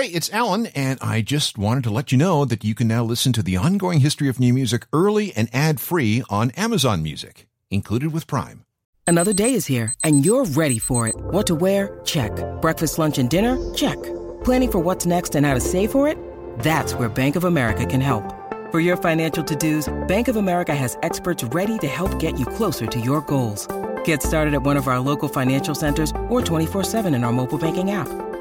Hey, it's Alan, and I just wanted to let you know that you can now listen to the ongoing history of new music early and ad free on Amazon Music, included with Prime. Another day is here, and you're ready for it. What to wear? Check. Breakfast, lunch, and dinner? Check. Planning for what's next and how to save for it? That's where Bank of America can help. For your financial to dos, Bank of America has experts ready to help get you closer to your goals. Get started at one of our local financial centers or 24-7 in our mobile banking app.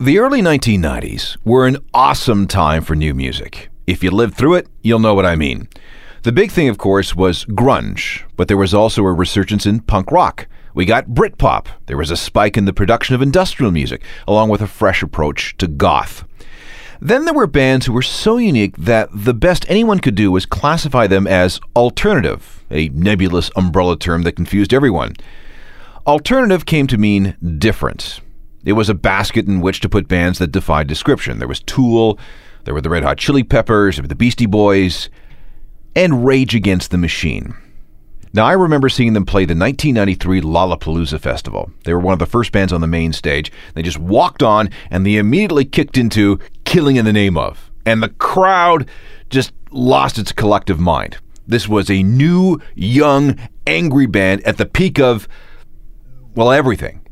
The early 1990s were an awesome time for new music. If you lived through it, you'll know what I mean. The big thing, of course, was grunge, but there was also a resurgence in punk rock. We got Britpop. There was a spike in the production of industrial music, along with a fresh approach to goth. Then there were bands who were so unique that the best anyone could do was classify them as alternative, a nebulous umbrella term that confused everyone. Alternative came to mean different. It was a basket in which to put bands that defied description. There was Tool, there were the Red Hot Chili Peppers, there were the Beastie Boys, and Rage Against the Machine. Now, I remember seeing them play the 1993 Lollapalooza Festival. They were one of the first bands on the main stage. They just walked on and they immediately kicked into Killing in the Name of. And the crowd just lost its collective mind. This was a new, young, angry band at the peak of, well, everything.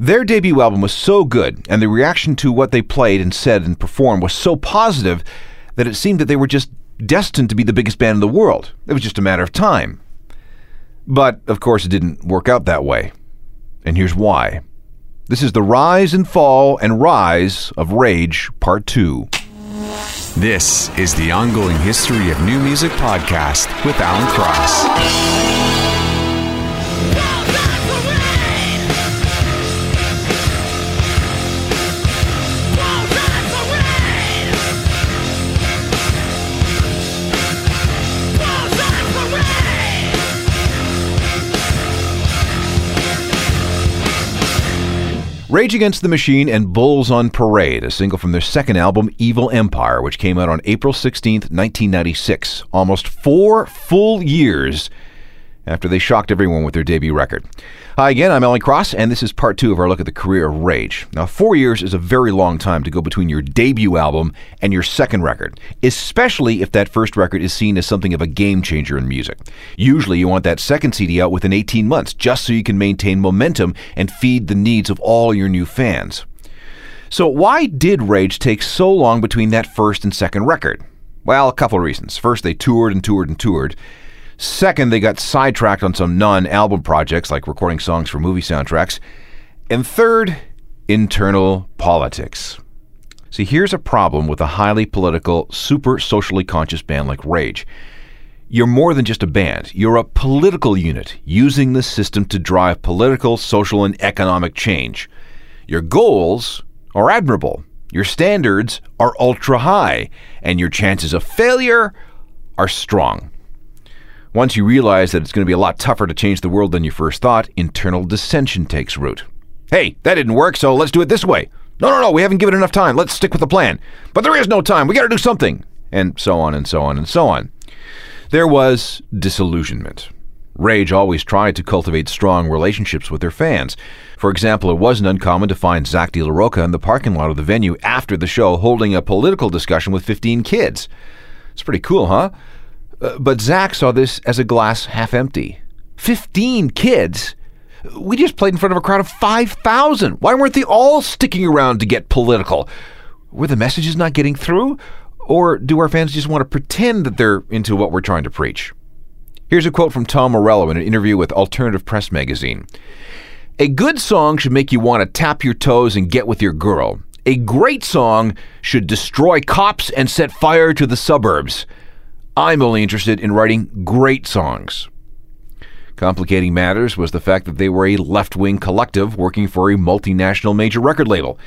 Their debut album was so good, and the reaction to what they played and said and performed was so positive that it seemed that they were just destined to be the biggest band in the world. It was just a matter of time. But, of course, it didn't work out that way. And here's why. This is the rise and fall and rise of Rage, Part 2. This is the ongoing history of new music podcast with Alan Cross. Rage Against the Machine and Bulls on Parade, a single from their second album, Evil Empire, which came out on April 16, 1996, almost four full years after they shocked everyone with their debut record. Hi again, I'm Alan Cross, and this is part two of our look at the career of Rage. Now, four years is a very long time to go between your debut album and your second record, especially if that first record is seen as something of a game changer in music. Usually, you want that second CD out within 18 months, just so you can maintain momentum and feed the needs of all your new fans. So, why did Rage take so long between that first and second record? Well, a couple of reasons. First, they toured and toured and toured. Second, they got sidetracked on some non album projects like recording songs for movie soundtracks. And third, internal politics. See, here's a problem with a highly political, super socially conscious band like Rage. You're more than just a band. You're a political unit using the system to drive political, social, and economic change. Your goals are admirable. Your standards are ultra high. And your chances of failure are strong. Once you realize that it's going to be a lot tougher to change the world than you first thought, internal dissension takes root. Hey, that didn't work, so let's do it this way. No, no, no, we haven't given enough time. Let's stick with the plan. But there is no time. We got to do something. And so on and so on and so on. There was disillusionment. Rage always tried to cultivate strong relationships with their fans. For example, it wasn't uncommon to find Zack de in the parking lot of the venue after the show holding a political discussion with 15 kids. It's pretty cool, huh? Uh, but Zack saw this as a glass half empty. 15 kids? We just played in front of a crowd of 5,000. Why weren't they all sticking around to get political? Were the messages not getting through? Or do our fans just want to pretend that they're into what we're trying to preach? Here's a quote from Tom Morello in an interview with Alternative Press magazine. A good song should make you want to tap your toes and get with your girl. A great song should destroy cops and set fire to the suburbs. I'm only interested in writing great songs. Complicating matters was the fact that they were a left wing collective working for a multinational major record label.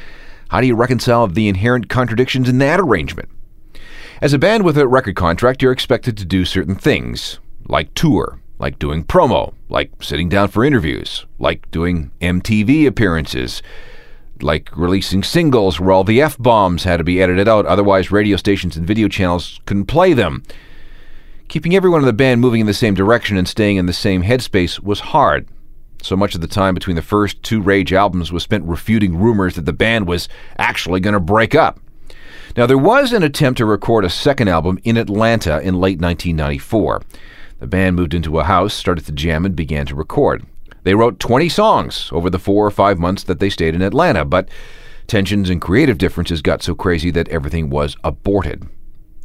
How do you reconcile the inherent contradictions in that arrangement? As a band with a record contract, you're expected to do certain things, like tour, like doing promo, like sitting down for interviews, like doing MTV appearances, like releasing singles where all the F bombs had to be edited out, otherwise, radio stations and video channels couldn't play them. Keeping everyone in the band moving in the same direction and staying in the same headspace was hard. So much of the time between the first two Rage albums was spent refuting rumors that the band was actually going to break up. Now, there was an attempt to record a second album in Atlanta in late 1994. The band moved into a house, started to jam, and began to record. They wrote 20 songs over the four or five months that they stayed in Atlanta, but tensions and creative differences got so crazy that everything was aborted.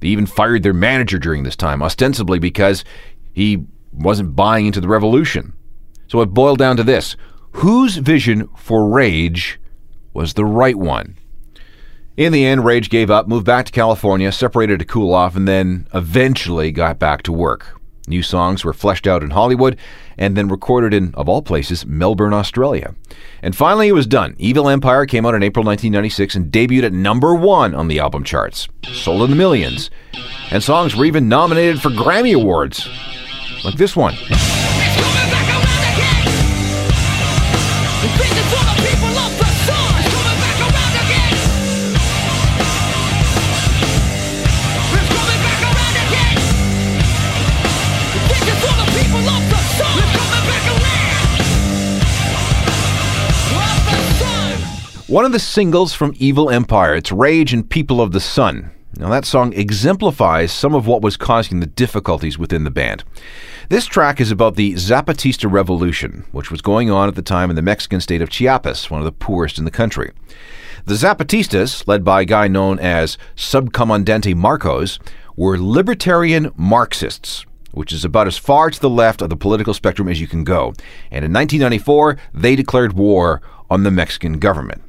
They even fired their manager during this time, ostensibly because he wasn't buying into the revolution. So it boiled down to this whose vision for Rage was the right one? In the end, Rage gave up, moved back to California, separated to cool off, and then eventually got back to work. New songs were fleshed out in Hollywood and then recorded in, of all places, Melbourne, Australia. And finally, it was done. Evil Empire came out in April 1996 and debuted at number one on the album charts, sold in the millions. And songs were even nominated for Grammy Awards, like this one. One of the singles from Evil Empire, it's Rage and People of the Sun. Now, that song exemplifies some of what was causing the difficulties within the band. This track is about the Zapatista Revolution, which was going on at the time in the Mexican state of Chiapas, one of the poorest in the country. The Zapatistas, led by a guy known as Subcomandante Marcos, were libertarian Marxists, which is about as far to the left of the political spectrum as you can go. And in 1994, they declared war on the Mexican government.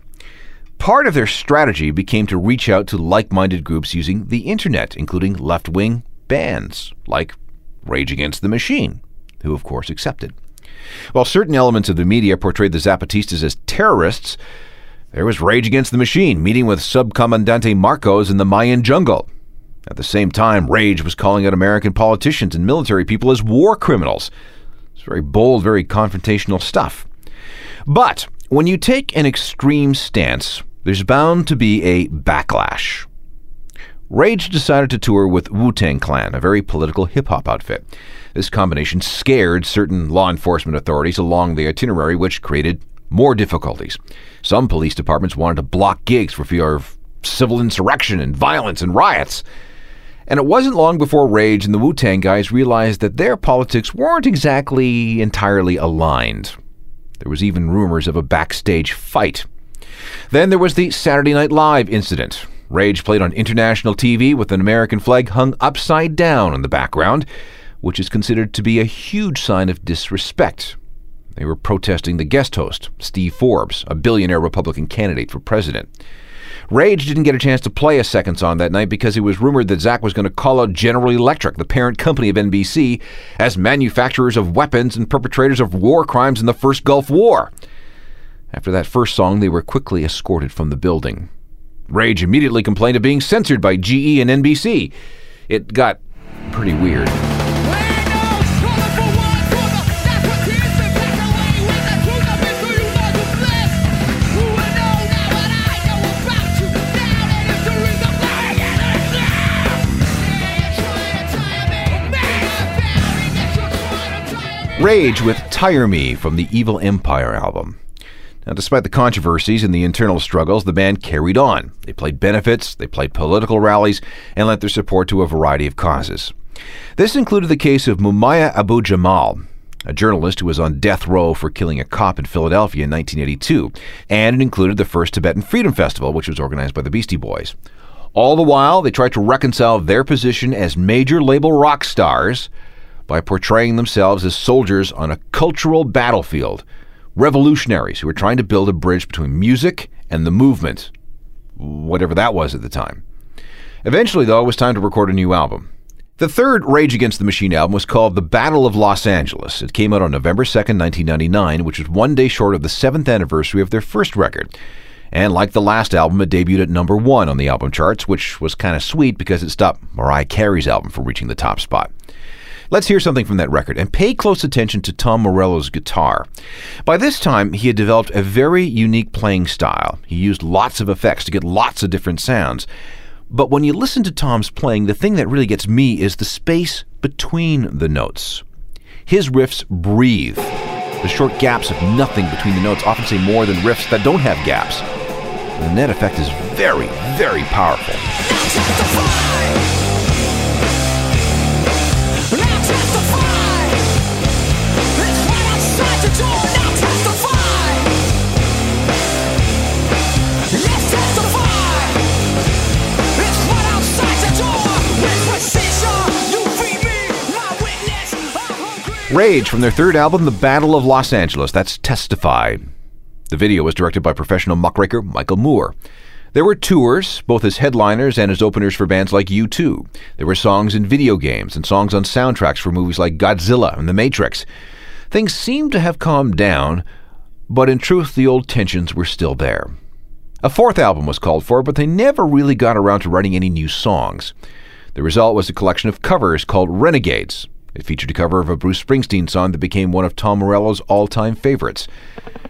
Part of their strategy became to reach out to like minded groups using the internet, including left wing bands like Rage Against the Machine, who of course accepted. While certain elements of the media portrayed the Zapatistas as terrorists, there was Rage Against the Machine meeting with Subcomandante Marcos in the Mayan jungle. At the same time, Rage was calling out American politicians and military people as war criminals. It's very bold, very confrontational stuff. But when you take an extreme stance, there's bound to be a backlash. Rage decided to tour with Wu Tang Clan, a very political hip hop outfit. This combination scared certain law enforcement authorities along the itinerary, which created more difficulties. Some police departments wanted to block gigs for fear of civil insurrection and violence and riots. And it wasn't long before Rage and the Wu Tang guys realized that their politics weren't exactly entirely aligned. There was even rumors of a backstage fight. Then there was the Saturday Night Live incident. Rage played on international TV with an American flag hung upside down in the background, which is considered to be a huge sign of disrespect. They were protesting the guest host, Steve Forbes, a billionaire Republican candidate for president. Rage didn't get a chance to play a second song that night because it was rumored that Zack was going to call out General Electric, the parent company of NBC, as manufacturers of weapons and perpetrators of war crimes in the first Gulf War. After that first song, they were quickly escorted from the building. Rage immediately complained of being censored by GE and NBC. It got pretty weird. Rage with Tire Me from the Evil Empire album. Now, despite the controversies and the internal struggles, the band carried on. They played benefits, they played political rallies, and lent their support to a variety of causes. This included the case of Mumia Abu Jamal, a journalist who was on death row for killing a cop in Philadelphia in 1982, and it included the first Tibetan Freedom Festival, which was organized by the Beastie Boys. All the while, they tried to reconcile their position as major label rock stars by portraying themselves as soldiers on a cultural battlefield, revolutionaries who were trying to build a bridge between music and the movement, whatever that was at the time. Eventually, though, it was time to record a new album. The third Rage Against the Machine album was called The Battle of Los Angeles. It came out on November 2nd, 1999, which was one day short of the seventh anniversary of their first record. And like the last album, it debuted at number one on the album charts, which was kind of sweet because it stopped Mariah Carey's album from reaching the top spot. Let's hear something from that record and pay close attention to Tom Morello's guitar. By this time, he had developed a very unique playing style. He used lots of effects to get lots of different sounds. But when you listen to Tom's playing, the thing that really gets me is the space between the notes. His riffs breathe. The short gaps of nothing between the notes often say more than riffs that don't have gaps. The net effect is very, very powerful. Rage from their third album, The Battle of Los Angeles. That's Testify. The video was directed by professional muckraker Michael Moore. There were tours, both as headliners and as openers for bands like U2. There were songs in video games and songs on soundtracks for movies like Godzilla and The Matrix. Things seemed to have calmed down, but in truth, the old tensions were still there. A fourth album was called for, but they never really got around to writing any new songs. The result was a collection of covers called Renegades, it featured a cover of a Bruce Springsteen song that became one of Tom Morello's all time favorites.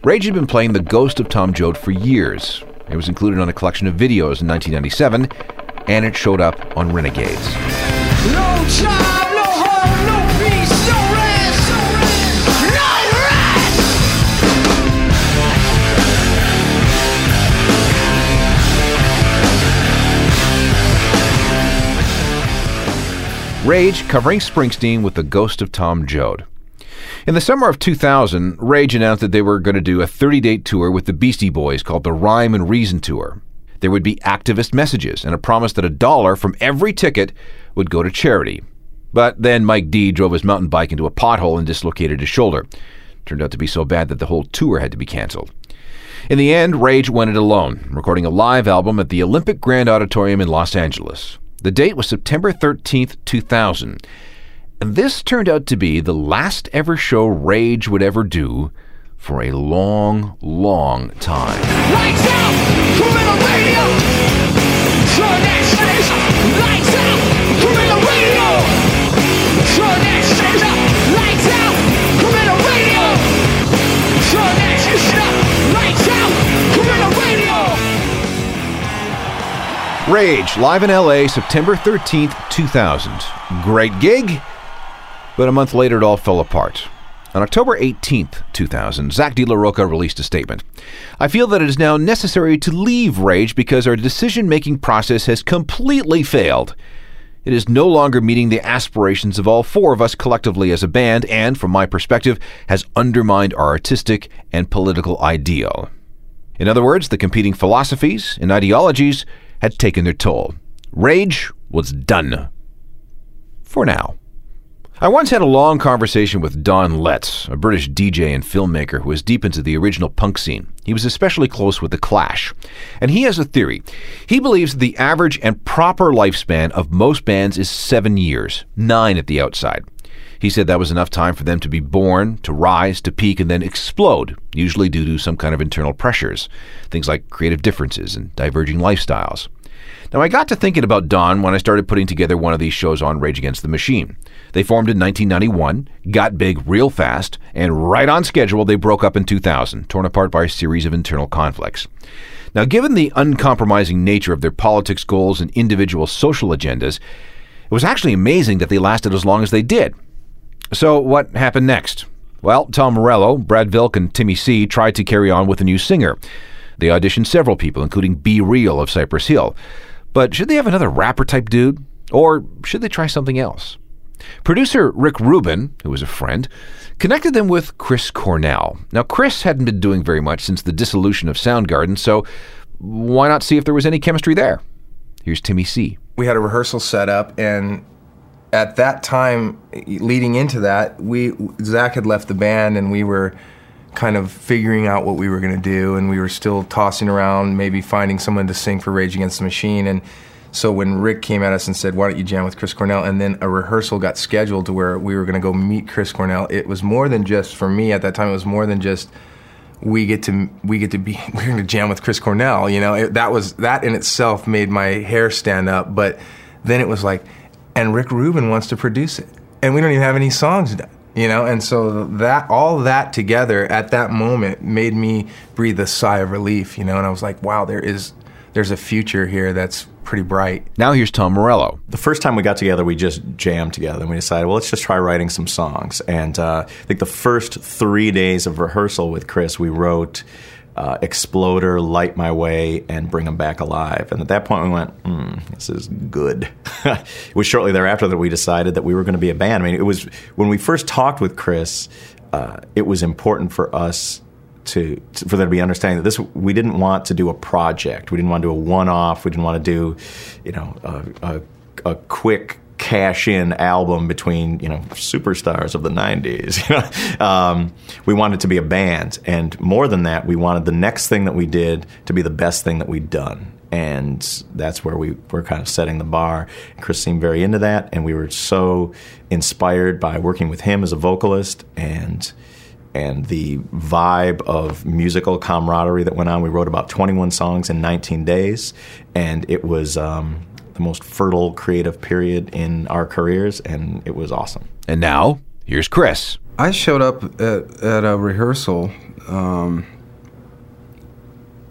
Rage had been playing The Ghost of Tom Joad for years. It was included on a collection of videos in 1997, and it showed up on Renegades. No Rage covering Springsteen with the ghost of Tom Joad. In the summer of 2000, Rage announced that they were going to do a 30 date tour with the Beastie Boys called the Rhyme and Reason Tour. There would be activist messages and a promise that a dollar from every ticket would go to charity. But then Mike D drove his mountain bike into a pothole and dislocated his shoulder. Turned out to be so bad that the whole tour had to be canceled. In the end, Rage went it alone, recording a live album at the Olympic Grand Auditorium in Los Angeles. The date was September 13th, 2000. And this turned out to be the last ever show Rage would ever do for a long, long time. Lights out! radio! Turn that! Lights out! radio! Turn Rage, live in LA, September 13th, 2000. Great gig, but a month later it all fell apart. On October 18th, 2000, Zack de la released a statement. I feel that it is now necessary to leave Rage because our decision making process has completely failed. It is no longer meeting the aspirations of all four of us collectively as a band, and, from my perspective, has undermined our artistic and political ideal. In other words, the competing philosophies and ideologies had taken their toll. Rage was done. For now. I once had a long conversation with Don Letts, a British DJ and filmmaker who was deep into the original punk scene. He was especially close with The Clash. And he has a theory. He believes the average and proper lifespan of most bands is seven years, nine at the outside. He said that was enough time for them to be born, to rise, to peak, and then explode, usually due to some kind of internal pressures, things like creative differences and diverging lifestyles. Now, I got to thinking about Don when I started putting together one of these shows on Rage Against the Machine. They formed in 1991, got big real fast, and right on schedule, they broke up in 2000, torn apart by a series of internal conflicts. Now, given the uncompromising nature of their politics goals and individual social agendas, it was actually amazing that they lasted as long as they did. So, what happened next? Well, Tom Morello, Brad Wilk, and Timmy C tried to carry on with a new singer. They auditioned several people, including B-Real of Cypress Hill. But should they have another rapper type dude? Or should they try something else? Producer Rick Rubin, who was a friend, connected them with Chris Cornell. Now, Chris hadn't been doing very much since the dissolution of Soundgarden, so why not see if there was any chemistry there? Here's Timmy C. We had a rehearsal set up, and at that time, leading into that, we Zack had left the band, and we were kind of figuring out what we were going to do, and we were still tossing around, maybe finding someone to sing for Rage Against the Machine. And So when Rick came at us and said, "Why don't you jam with Chris Cornell?" and then a rehearsal got scheduled to where we were going to go meet Chris Cornell, it was more than just for me at that time. It was more than just we get to we get to be we're going to jam with Chris Cornell. You know, it, that was that in itself made my hair stand up. But then it was like, and Rick Rubin wants to produce it, and we don't even have any songs done. You know, and so that all that together at that moment made me breathe a sigh of relief. You know, and I was like, wow, there is there's a future here that's pretty bright. Now here's Tom Morello. The first time we got together, we just jammed together and we decided, well, let's just try writing some songs. And uh, I think the first three days of rehearsal with Chris, we wrote uh, Exploder, Light My Way, and Bring Them Back Alive. And at that point, we went, hmm, this is good. it was shortly thereafter that we decided that we were going to be a band. I mean, it was when we first talked with Chris, uh, it was important for us to, for there to be understanding that this we didn't want to do a project. We didn't want to do a one-off. We didn't want to do, you know, a, a, a quick cash-in album between you know superstars of the '90s. um, we wanted to be a band, and more than that, we wanted the next thing that we did to be the best thing that we'd done. And that's where we were kind of setting the bar. Chris seemed very into that, and we were so inspired by working with him as a vocalist and and the vibe of musical camaraderie that went on. We wrote about 21 songs in 19 days, and it was um, the most fertile creative period in our careers, and it was awesome. And now, here's Chris. I showed up at, at a rehearsal, um,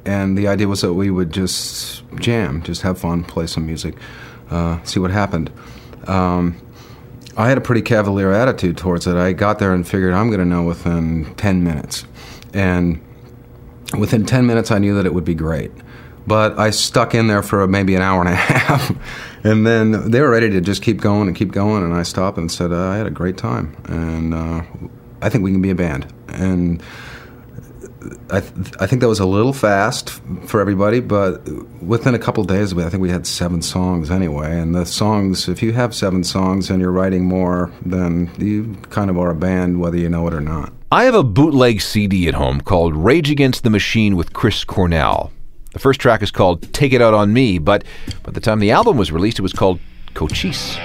and the idea was that we would just jam, just have fun, play some music, uh, see what happened. Um, I had a pretty cavalier attitude towards it. I got there and figured I'm going to know within 10 minutes. And within 10 minutes, I knew that it would be great. But I stuck in there for maybe an hour and a half. and then they were ready to just keep going and keep going. And I stopped and said, uh, I had a great time. And uh, I think we can be a band. And I, th- I think that was a little fast for everybody, but within a couple days, I think we had seven songs anyway. And the songs, if you have seven songs and you're writing more, then you kind of are a band, whether you know it or not. I have a bootleg CD at home called Rage Against the Machine with Chris Cornell. The first track is called Take It Out on Me, but by the time the album was released, it was called Cochise.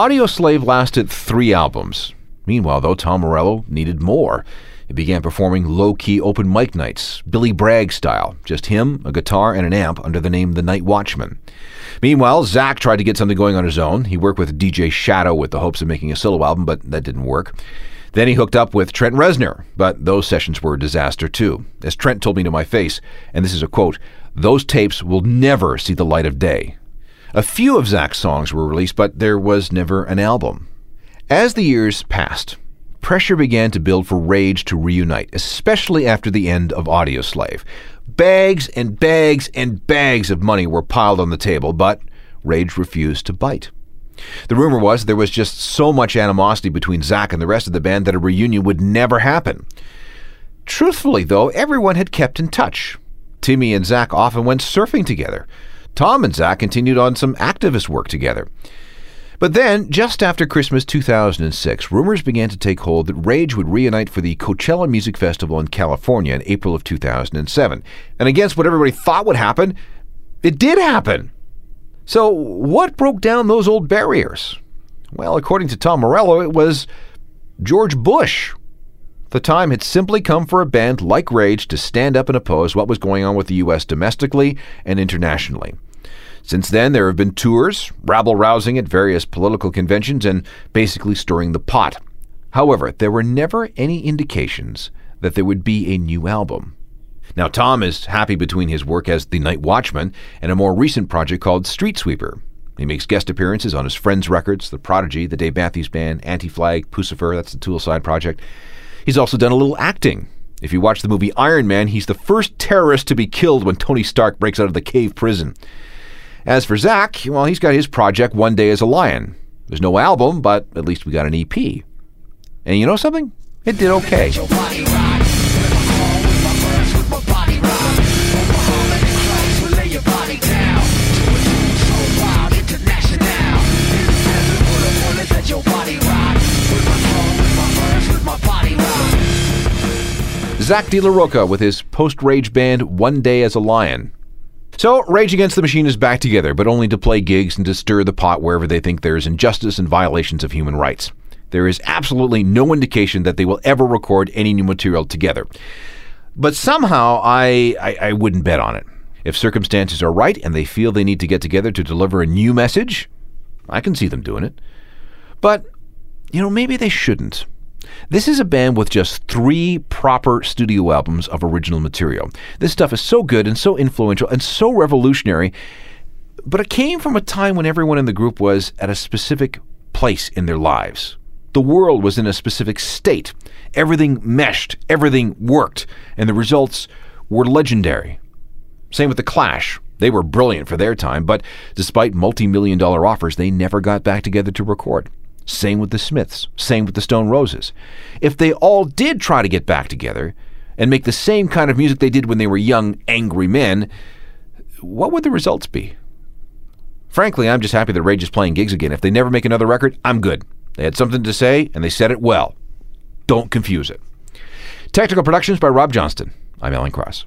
Audioslave lasted three albums. Meanwhile, though, Tom Morello needed more. He began performing low key open mic nights, Billy Bragg style, just him, a guitar, and an amp under the name The Night Watchman. Meanwhile, Zack tried to get something going on his own. He worked with DJ Shadow with the hopes of making a solo album, but that didn't work. Then he hooked up with Trent Reznor, but those sessions were a disaster too. As Trent told me to my face, and this is a quote, those tapes will never see the light of day. A few of Zack's songs were released, but there was never an album. As the years passed, pressure began to build for Rage to reunite, especially after the end of Audioslave. Bags and bags and bags of money were piled on the table, but Rage refused to bite. The rumor was there was just so much animosity between Zack and the rest of the band that a reunion would never happen. Truthfully, though, everyone had kept in touch. Timmy and Zack often went surfing together. Tom and Zack continued on some activist work together. But then, just after Christmas 2006, rumors began to take hold that Rage would reunite for the Coachella Music Festival in California in April of 2007. And against what everybody thought would happen, it did happen. So, what broke down those old barriers? Well, according to Tom Morello, it was George Bush. The time had simply come for a band like Rage to stand up and oppose what was going on with the U.S. domestically and internationally. Since then, there have been tours, rabble rousing at various political conventions, and basically stirring the pot. However, there were never any indications that there would be a new album. Now, Tom is happy between his work as the Night Watchman and a more recent project called Street Sweeper. He makes guest appearances on his friends' records, The Prodigy, the Dave Matthews Band, Anti Flag, Puscifer, that's the Toolside project. He's also done a little acting. If you watch the movie Iron Man, he's the first terrorist to be killed when Tony Stark breaks out of the cave prison. As for Zack, well, he's got his project One Day as a Lion. There's no album, but at least we got an EP. And you know something? It did okay. Zack de la Rocha with his post Rage band One Day as a Lion. So, Rage Against the Machine is back together, but only to play gigs and to stir the pot wherever they think there is injustice and violations of human rights. There is absolutely no indication that they will ever record any new material together. But somehow, I, I, I wouldn't bet on it. If circumstances are right and they feel they need to get together to deliver a new message, I can see them doing it. But, you know, maybe they shouldn't. This is a band with just three proper studio albums of original material. This stuff is so good and so influential and so revolutionary, but it came from a time when everyone in the group was at a specific place in their lives. The world was in a specific state. Everything meshed, everything worked, and the results were legendary. Same with The Clash. They were brilliant for their time, but despite multi million dollar offers, they never got back together to record. Same with the Smiths. Same with the Stone Roses. If they all did try to get back together and make the same kind of music they did when they were young, angry men, what would the results be? Frankly, I'm just happy that Rage is playing gigs again. If they never make another record, I'm good. They had something to say, and they said it well. Don't confuse it. Technical Productions by Rob Johnston. I'm Alan Cross.